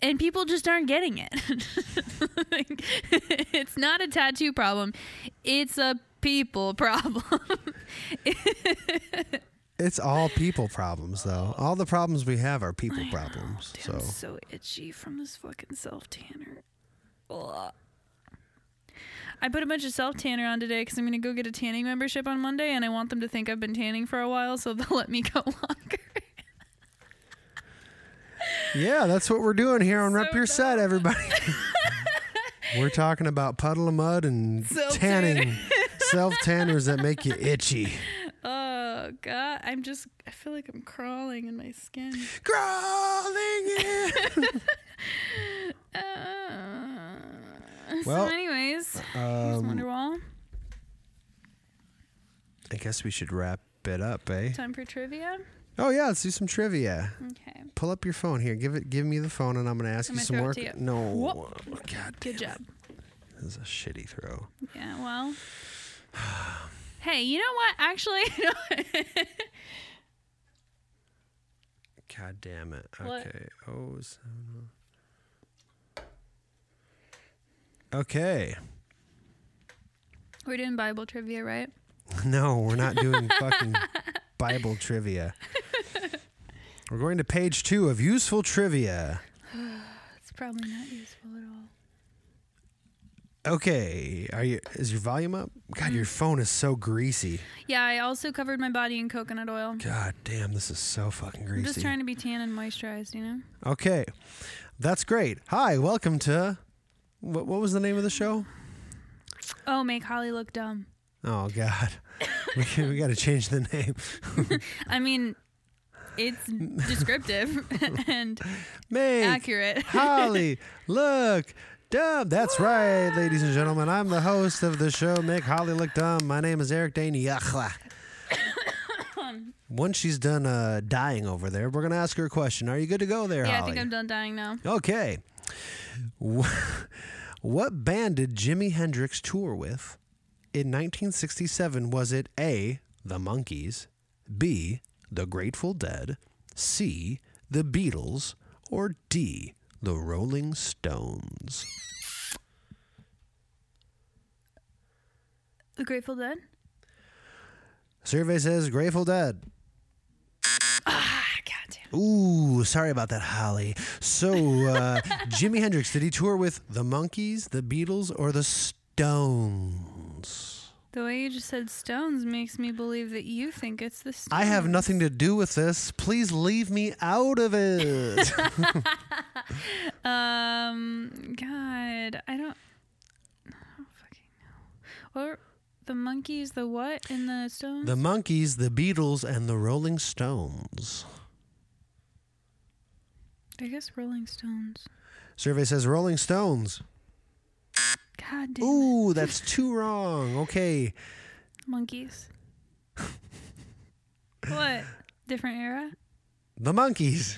And people just aren't getting it. like, it's not a tattoo problem. It's a people problem. It's all people problems, though. All the problems we have are people problems. Dude, so I'm so itchy from this fucking self tanner. I put a bunch of self tanner on today because I'm gonna go get a tanning membership on Monday, and I want them to think I've been tanning for a while, so they'll let me go longer. yeah, that's what we're doing here on so Rep Your dumb. Set, everybody. We're talking about Puddle of Mudd and Self-tanner. tanning, self tanners that make you itchy. Oh God, I'm just. I feel like I'm crawling in my skin. Crawling in. Uh, Well, so, anyways, here's Um, Wonderwall. I guess we should wrap it up, eh? Time for trivia. Oh yeah, let's do some trivia. Okay. Pull up your phone here. Give it. Give me the phone, and I'm going to ask I'm you some more. you. No, Whoop. God, Good job. This is a shitty throw. Yeah. Well. hey, you know what? Actually, God damn it. What? Okay. Oh, seven. Okay. we're doing Bible trivia, right? No, we're not doing fucking Bible trivia. We're going to page two of useful trivia. It's probably not useful at all. Okay, are you? Is your volume up? God, your mm. phone is so greasy. Yeah, I also covered my body in coconut oil. God damn, this is so fucking greasy. I'm just trying to be tan and moisturized, you know. Okay, that's great. Hi, welcome to. What, what was the name of the show? Oh, make Holly look dumb. Oh God, we, we got to change the name. I mean, it's descriptive and Make accurate. Holly, look, dumb. That's right, ladies and gentlemen. I'm the host of the show, Make Holly Look Dumb. My name is Eric Dane Yachla. Once she's done uh, dying over there, we're going to ask her a question. Are you good to go there, yeah, I Holly? think I'm done dying now. Okay. Wh- What band did Jimi Hendrix tour with in 1967? Was it A, The Monkees, B, The Grateful Dead, C, The Beatles, or D, The Rolling Stones? The Grateful Dead. Survey says Grateful Dead. Ah, goddamn. Ooh, sorry about that, Holly. So, uh, Jimi Hendrix, did he tour with The Monkees, The Beatles, or The Stones? The way you just said Stones makes me believe that you think it's the Stones. I have nothing to do with this. Please leave me out of it. Um, God, I don't. I don't fucking know. The Monkees, the what and the Stones? the Monkees, the Beatles, and the Rolling Stones. I guess Rolling Stones. Survey says Rolling Stones. God damn. Ooh, that's too wrong. Okay. Monkees. what? Different era? The Monkees.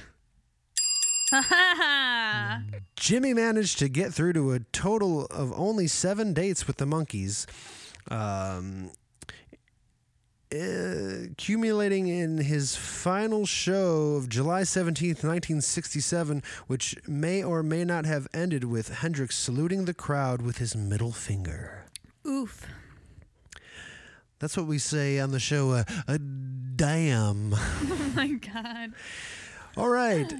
Ha ha ha! Jimi managed to get through to a total of only seven dates with the Monkees. um, accumulating in his final show of July 17th, 1967, which may or may not have ended with Hendrix saluting the crowd with his middle finger. Oof. That's what we say on the show, uh, a damn. Oh my god. All right.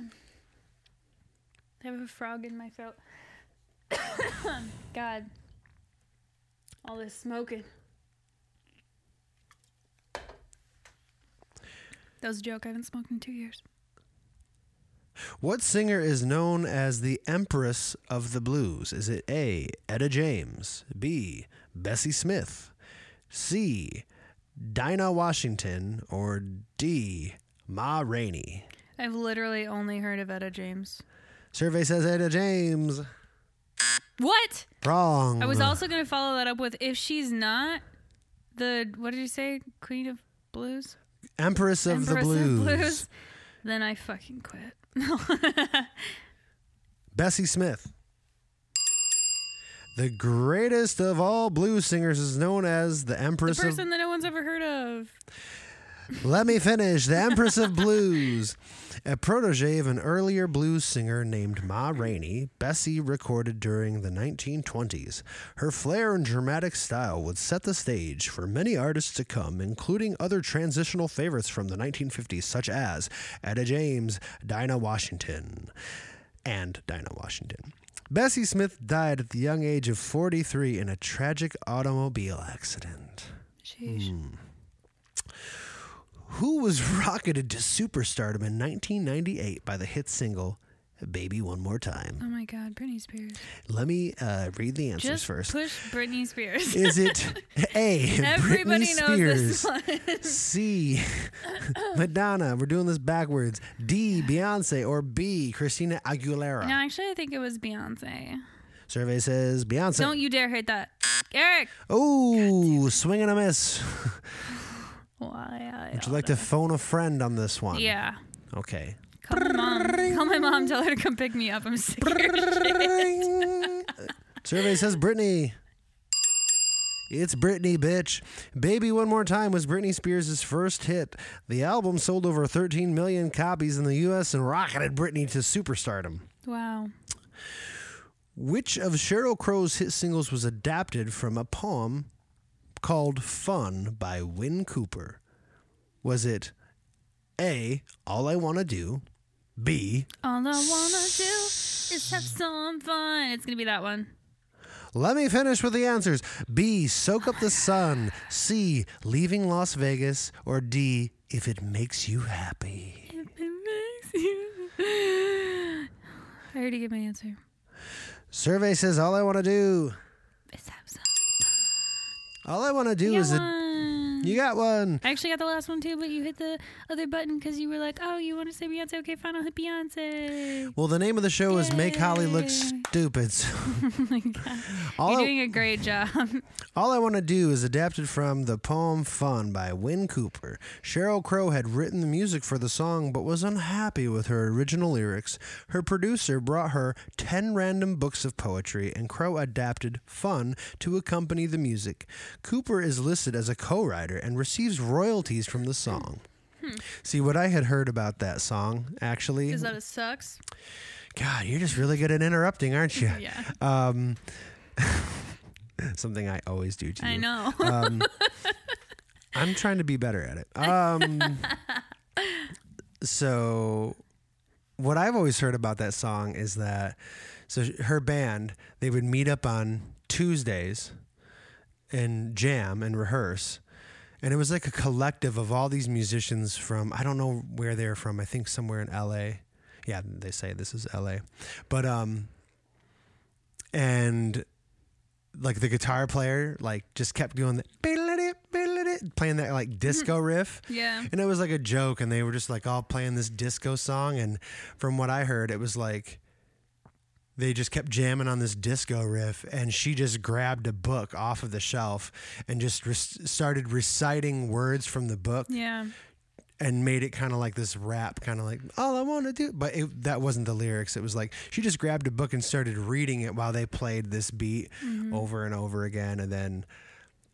I have a frog in my throat. God. All this smoking. That was a joke. I haven't smoked in two years. What singer is known as the Empress of the Blues? Is it A. Etta James, B. Bessie Smith, C. Dinah Washington, or D. Ma Rainey? I've literally only heard of Etta James. Survey says Etta James. What? Wrong. I was also going to follow that up with if she's not the, what did you say? Queen of Blues? Empress of Empress the Blues. of Blues? Then I fucking quit. Bessie Smith. The greatest of all blues singers is known as the the Empress of The person that no one's ever heard of. Let me finish. The Empress of Blues. A protege of an earlier blues singer named Ma Rainey, Bessie recorded during the 1920s. Her flair and dramatic style would set the stage for many artists to come, including other transitional favorites from the 1950s, such as Etta James, Dinah Washington, and Dinah Washington. Bessie Smith died at the young age of 43 in a tragic automobile accident. Sheesh. Hmm. Who was rocketed to superstardom in 1998 by the hit single Baby One More Time. Oh my God, Britney Spears. Let me uh, read the answers Just first. push Britney Spears. Is it A. Everybody Britney knows Spears? this one. C. Madonna. We're doing this backwards. D. Beyonce. Or B. Christina Aguilera. no, actually, I think it was Beyonce. Survey says Beyonce. Don't you dare hit that, Eric. Oh, swing and a miss. Why? I Would you like to phone a friend on this one? Yeah. Okay. Call my mom. Call my mom. Tell her to come pick me up. I'm sick. of her shit. Survey says Britney. It's Britney, bitch. Baby One More Time was Britney Spears' first hit. The album sold over 13 million copies in the US and rocketed Britney to superstardom. Wow. Which of Sheryl Crow's hit singles was adapted from a poem called Fun by Wyn Cooper? Was it A, All I Wanna Do, B, All I wanna do is have some fun. It's gonna be that one. Let me finish with the answers. B, Soak Up the Sun, C, Leaving Las Vegas, or D, If It Makes You Happy. If it makes you. I already gave my answer. Survey says all I want to do, Is have some. All I want to do You is one. you got one. I actually got the last one too, but you hit the other button because you were like, "Oh, you want to say Beyonce? Okay, fine, I'll hit Beyonce." Well, the name of the show is Make Holly Look Stupid. so oh my god, all, you're I, doing a great job. all I want to do is adapted from the poem Fun by Wyn Cooper. Sheryl Crow had written the music for the song but was unhappy with her original lyrics. Her producer brought her 10 random books of poetry, and Crow adapted Fun to accompany the music. Cooper is listed as a co writer and receives royalties from the song. See, what I had heard about that song, actually, Because that it sucks. God, you're just really good at interrupting, aren't you? Yeah, Um, something I always do to you. I know. Um, I'm trying to be better at it. Um, so, what I've always heard about that song is that so her band they would meet up on Tuesdays and jam and rehearse. And it was like a collective of all these musicians from I don't know where they're from. I think somewhere in LA. Yeah, they say this is LA. But um and like the guitar player like just kept doing the playing that like disco riff yeah. and it was like a joke and they were just like all playing this disco song and from what i heard it was like they just kept jamming on this disco riff and she just grabbed a book off of the shelf and just re- started reciting words from the book Yeah. and made it kind of like this rap, kind of like all I want to do. But it, that wasn't the lyrics. It was like she just grabbed a book and started reading it while they played this beat mm-hmm. over and over again, and then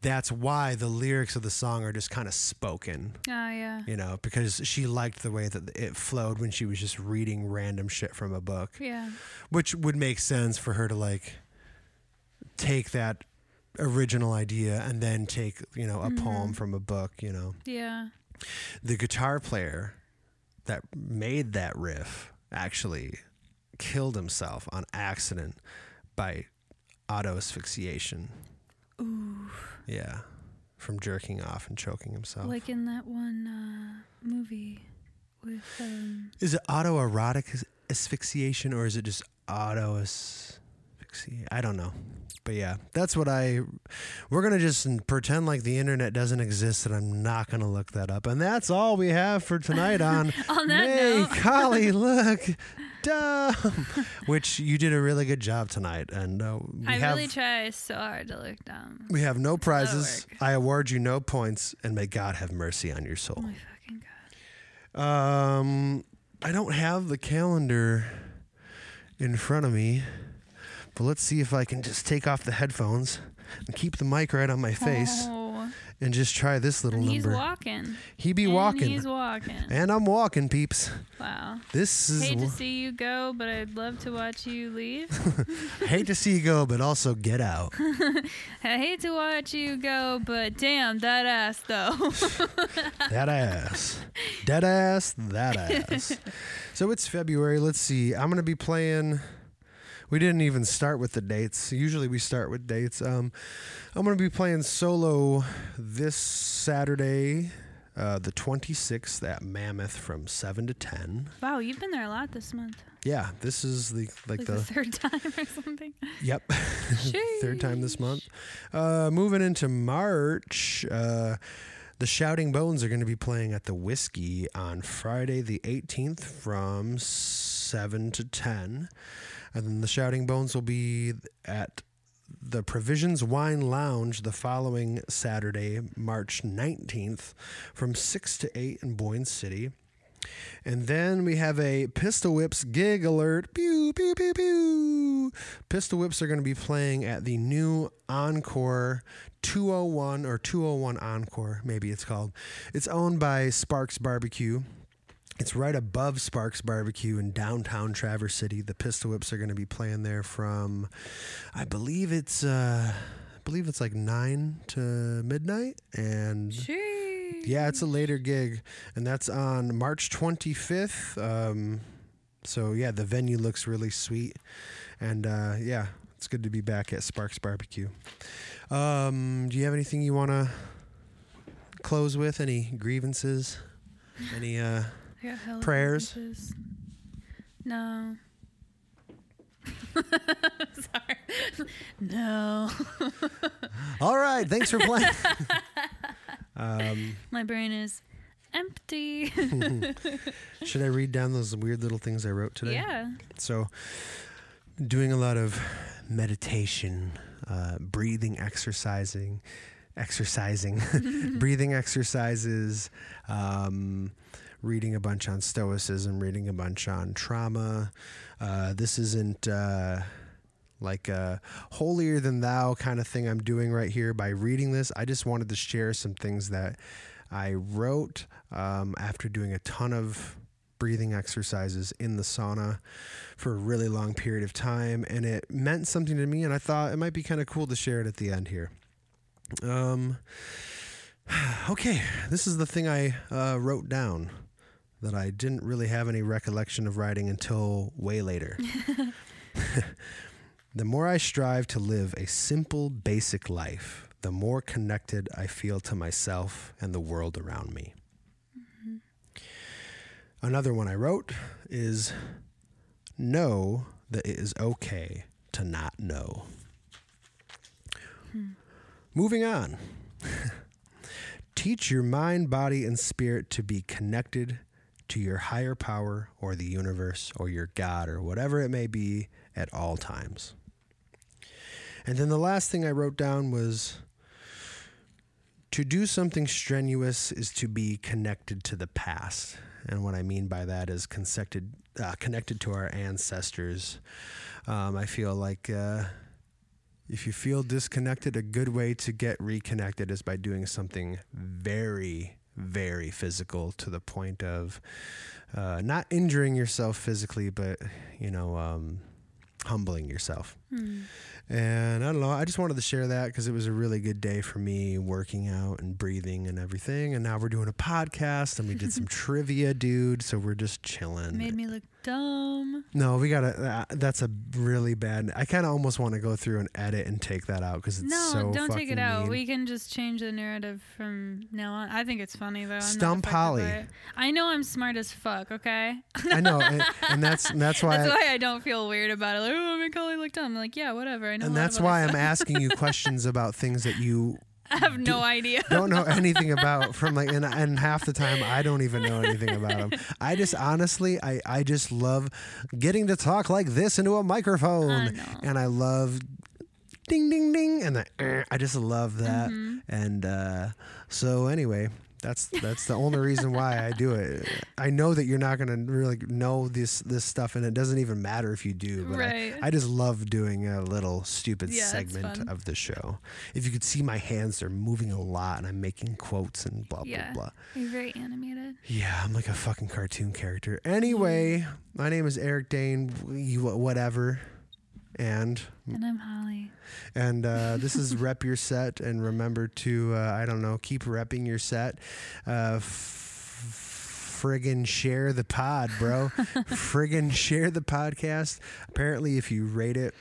that's why the lyrics of the song are just kind of spoken. Oh yeah. You know, because she liked the way that it flowed when she was just reading random shit from a book, Yeah. which would make sense for her to like take that original idea and then take, you know, a mm-hmm. poem from a book, you know Yeah. the guitar player that made that riff actually killed himself on accident by auto asphyxiation. Ooh. Yeah. From jerking off and choking himself. Like in that one uh, movie with um. is it autoerotic as- asphyxiation or is it just auto asphyxiation? I don't know. But yeah, that's what I. We're going to just pretend like the internet doesn't exist and I'm not going to look that up. And that's all we have for tonight on On that Hey, note. Collie, look, dumb. Which you did a really good job tonight, and uh, we I have really try so hard to look dumb. we have no prizes. I award you no points, and may God have mercy on your Oh soul. my fucking god. Um, I don't have the calendar in front of me, but let's see if I can just take off the headphones and keep the mic right on my face Oh, and just try this little and he's number. walking. he be And walking, He's walking. and I'm walking, peeps. Wow. This is Hate to see you go, but I'd love to watch you leave. hate to see you go, but also get out. I hate to watch you go, but damn that ass though. that ass. Dead ass, that ass. So it's February. Let's see. I'm going to be playing. We didn't even start with the dates. Usually we start with dates. Um, I'm going to be playing solo this Saturday, uh, the 26th at Mammoth from 7 to 10. Wow, you've been there a lot this month. Yeah, this is the like, Like the, the third time or something. yep third time this month. Uh, moving into March, uh, the Shouting Bones are going to be playing at the Whiskey on Friday the 18th from 7 to 10. And then the Shouting Bones will be at the Provisions Wine Lounge the following Saturday, March 19th from 6 to 8 in Boyne City. And then we have a Pistol Whips gig alert. Pew, pew, pew, pew. Pistol Whips are going to be playing at the new Encore 201 or 201 Encore, maybe it's called. It's owned by Sparks Barbecue. It's right above Sparks Barbecue in downtown Traverse City. The Pistol Whips are going to be playing there from, I believe it's, uh, I believe it's like nine to midnight, and Jeez. yeah, it's a later gig, and that's on March 25th. Um, so yeah, the venue looks really sweet, and uh, yeah, it's good to be back at Sparks Barbecue. Um, do you have anything you want to close with? Any grievances? Any? Uh, Got Prayers? No. Sorry. no. all right, thanks for playing. um, My brain is empty. should I read down those weird little things I wrote today? yeah. So, doing a lot of meditation, uh, breathing, exercising, exercising, breathing exercises, um, reading a bunch on stoicism, reading a bunch on trauma. Uh, this isn't. Uh, like a holier than thou kind of thing I'm doing right here by reading this. I just wanted to share some things that I wrote um, after doing a ton of breathing exercises in the sauna for a really long period of time, and it meant something to me. And I thought it might be kind of cool to share it at the end here. Um, okay, this is the thing I uh, wrote down that I didn't really have any recollection of writing until way later. the more I strive to live a simple, basic life, the more connected I feel to myself and the world around me. Mm-hmm. Another one I wrote is know that it is okay to not know. Hmm. Moving on. Teach your mind, body, and spirit to be connected to your higher power or the universe or your God or whatever it may be at all times. And then the last thing I wrote down was to do something strenuous is to be connected to the past. And what I mean by that is connected, uh, connected to our ancestors. Um, I feel like uh, if you feel disconnected, a good way to get reconnected is by doing something very, very physical to the point of uh, not injuring yourself physically, but, you know, um, humbling yourself. Hmm. And I don't know, I just wanted to share that because it was a really good day for me working out and breathing and everything. And now we're doing a podcast and we did some trivia, dude. So we're just chilling. Made me look dumb. No, we gotta. Uh, that's a really bad. I kind of almost want to go through and edit and take that out because it's No, so No, don't take it out. mean. We can just change the narrative from now on. I think it's funny though. I'm Stump Holly. I know I'm smart as fuck. Okay. I know, and, and that's and that's why. That's I- why I don't feel weird about it. Like, oh, make Holly dumb. Like, yeah, whatever. I know. and that's why I'm asking you questions about things that you I have no idea. don't know anything about from like and, and half the time I don't even know anything about them. I just honestly I I just love getting to talk like this into a microphone I and I love ding ding ding and the eh, I just love that Mm-hmm. and uh so anyway that's that's the only reason why I do it. I know that you're not gonna really know this this stuff, and it doesn't even matter if you do. But I- Right. I, just love doing a little stupid Yeah, segment of the show. If you could see my hands, they're moving a lot, and I'm making quotes and blah Yeah. blah blah. You're very animated. Yeah, I'm like a fucking cartoon character. Anyway, my name is Eric Dane. You whatever, and And I'm Holly. and uh, this is rep your set, and remember to uh, I don't know, keep repping your set. Uh, f- friggin' share the pod, bro. friggin' share the podcast. Apparently, if you rate it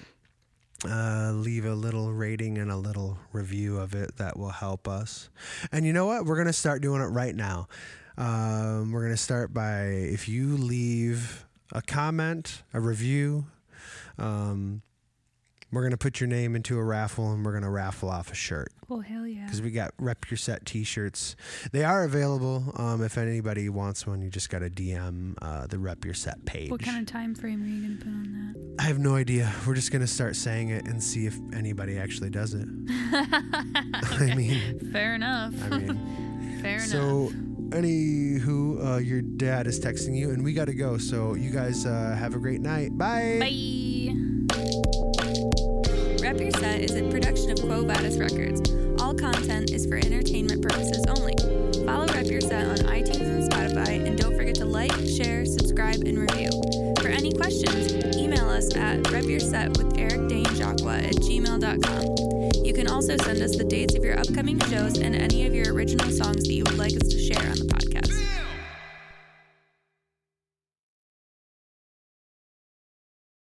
uh, leave a little rating and a little review of it. That will help us. And you know what? We're going to start doing it right now. Um, we're going to start by if you leave a comment, a review, um, we're going to put your name into a raffle and we're going to raffle off a shirt Oh hell yeah. because we got Rep Your Set t shirts. They are available. Um, if anybody wants one, you just got to DM uh, the Rep Your Set page. What kind of time frame are you gonna put on that? I have no idea. We're just going to start saying it and see if anybody actually does it. I mean, Fair enough. I mean. Fair So, enough. Anywho, uh, your dad is texting you, and we got to go. So, you guys uh, have a great night. Bye. Bye. Rep Your Set is a production of Quo Vadis Records. All content is for entertainment purposes only. Follow Rep Your Set on iTunes and Spotify, and don't forget to like, share, subscribe, and review. For any questions, us at repyourset with Eric Dane Jacqua at gmail.com. You can also send us the dates of your upcoming shows and any of your original songs that you would like us to share on the podcast.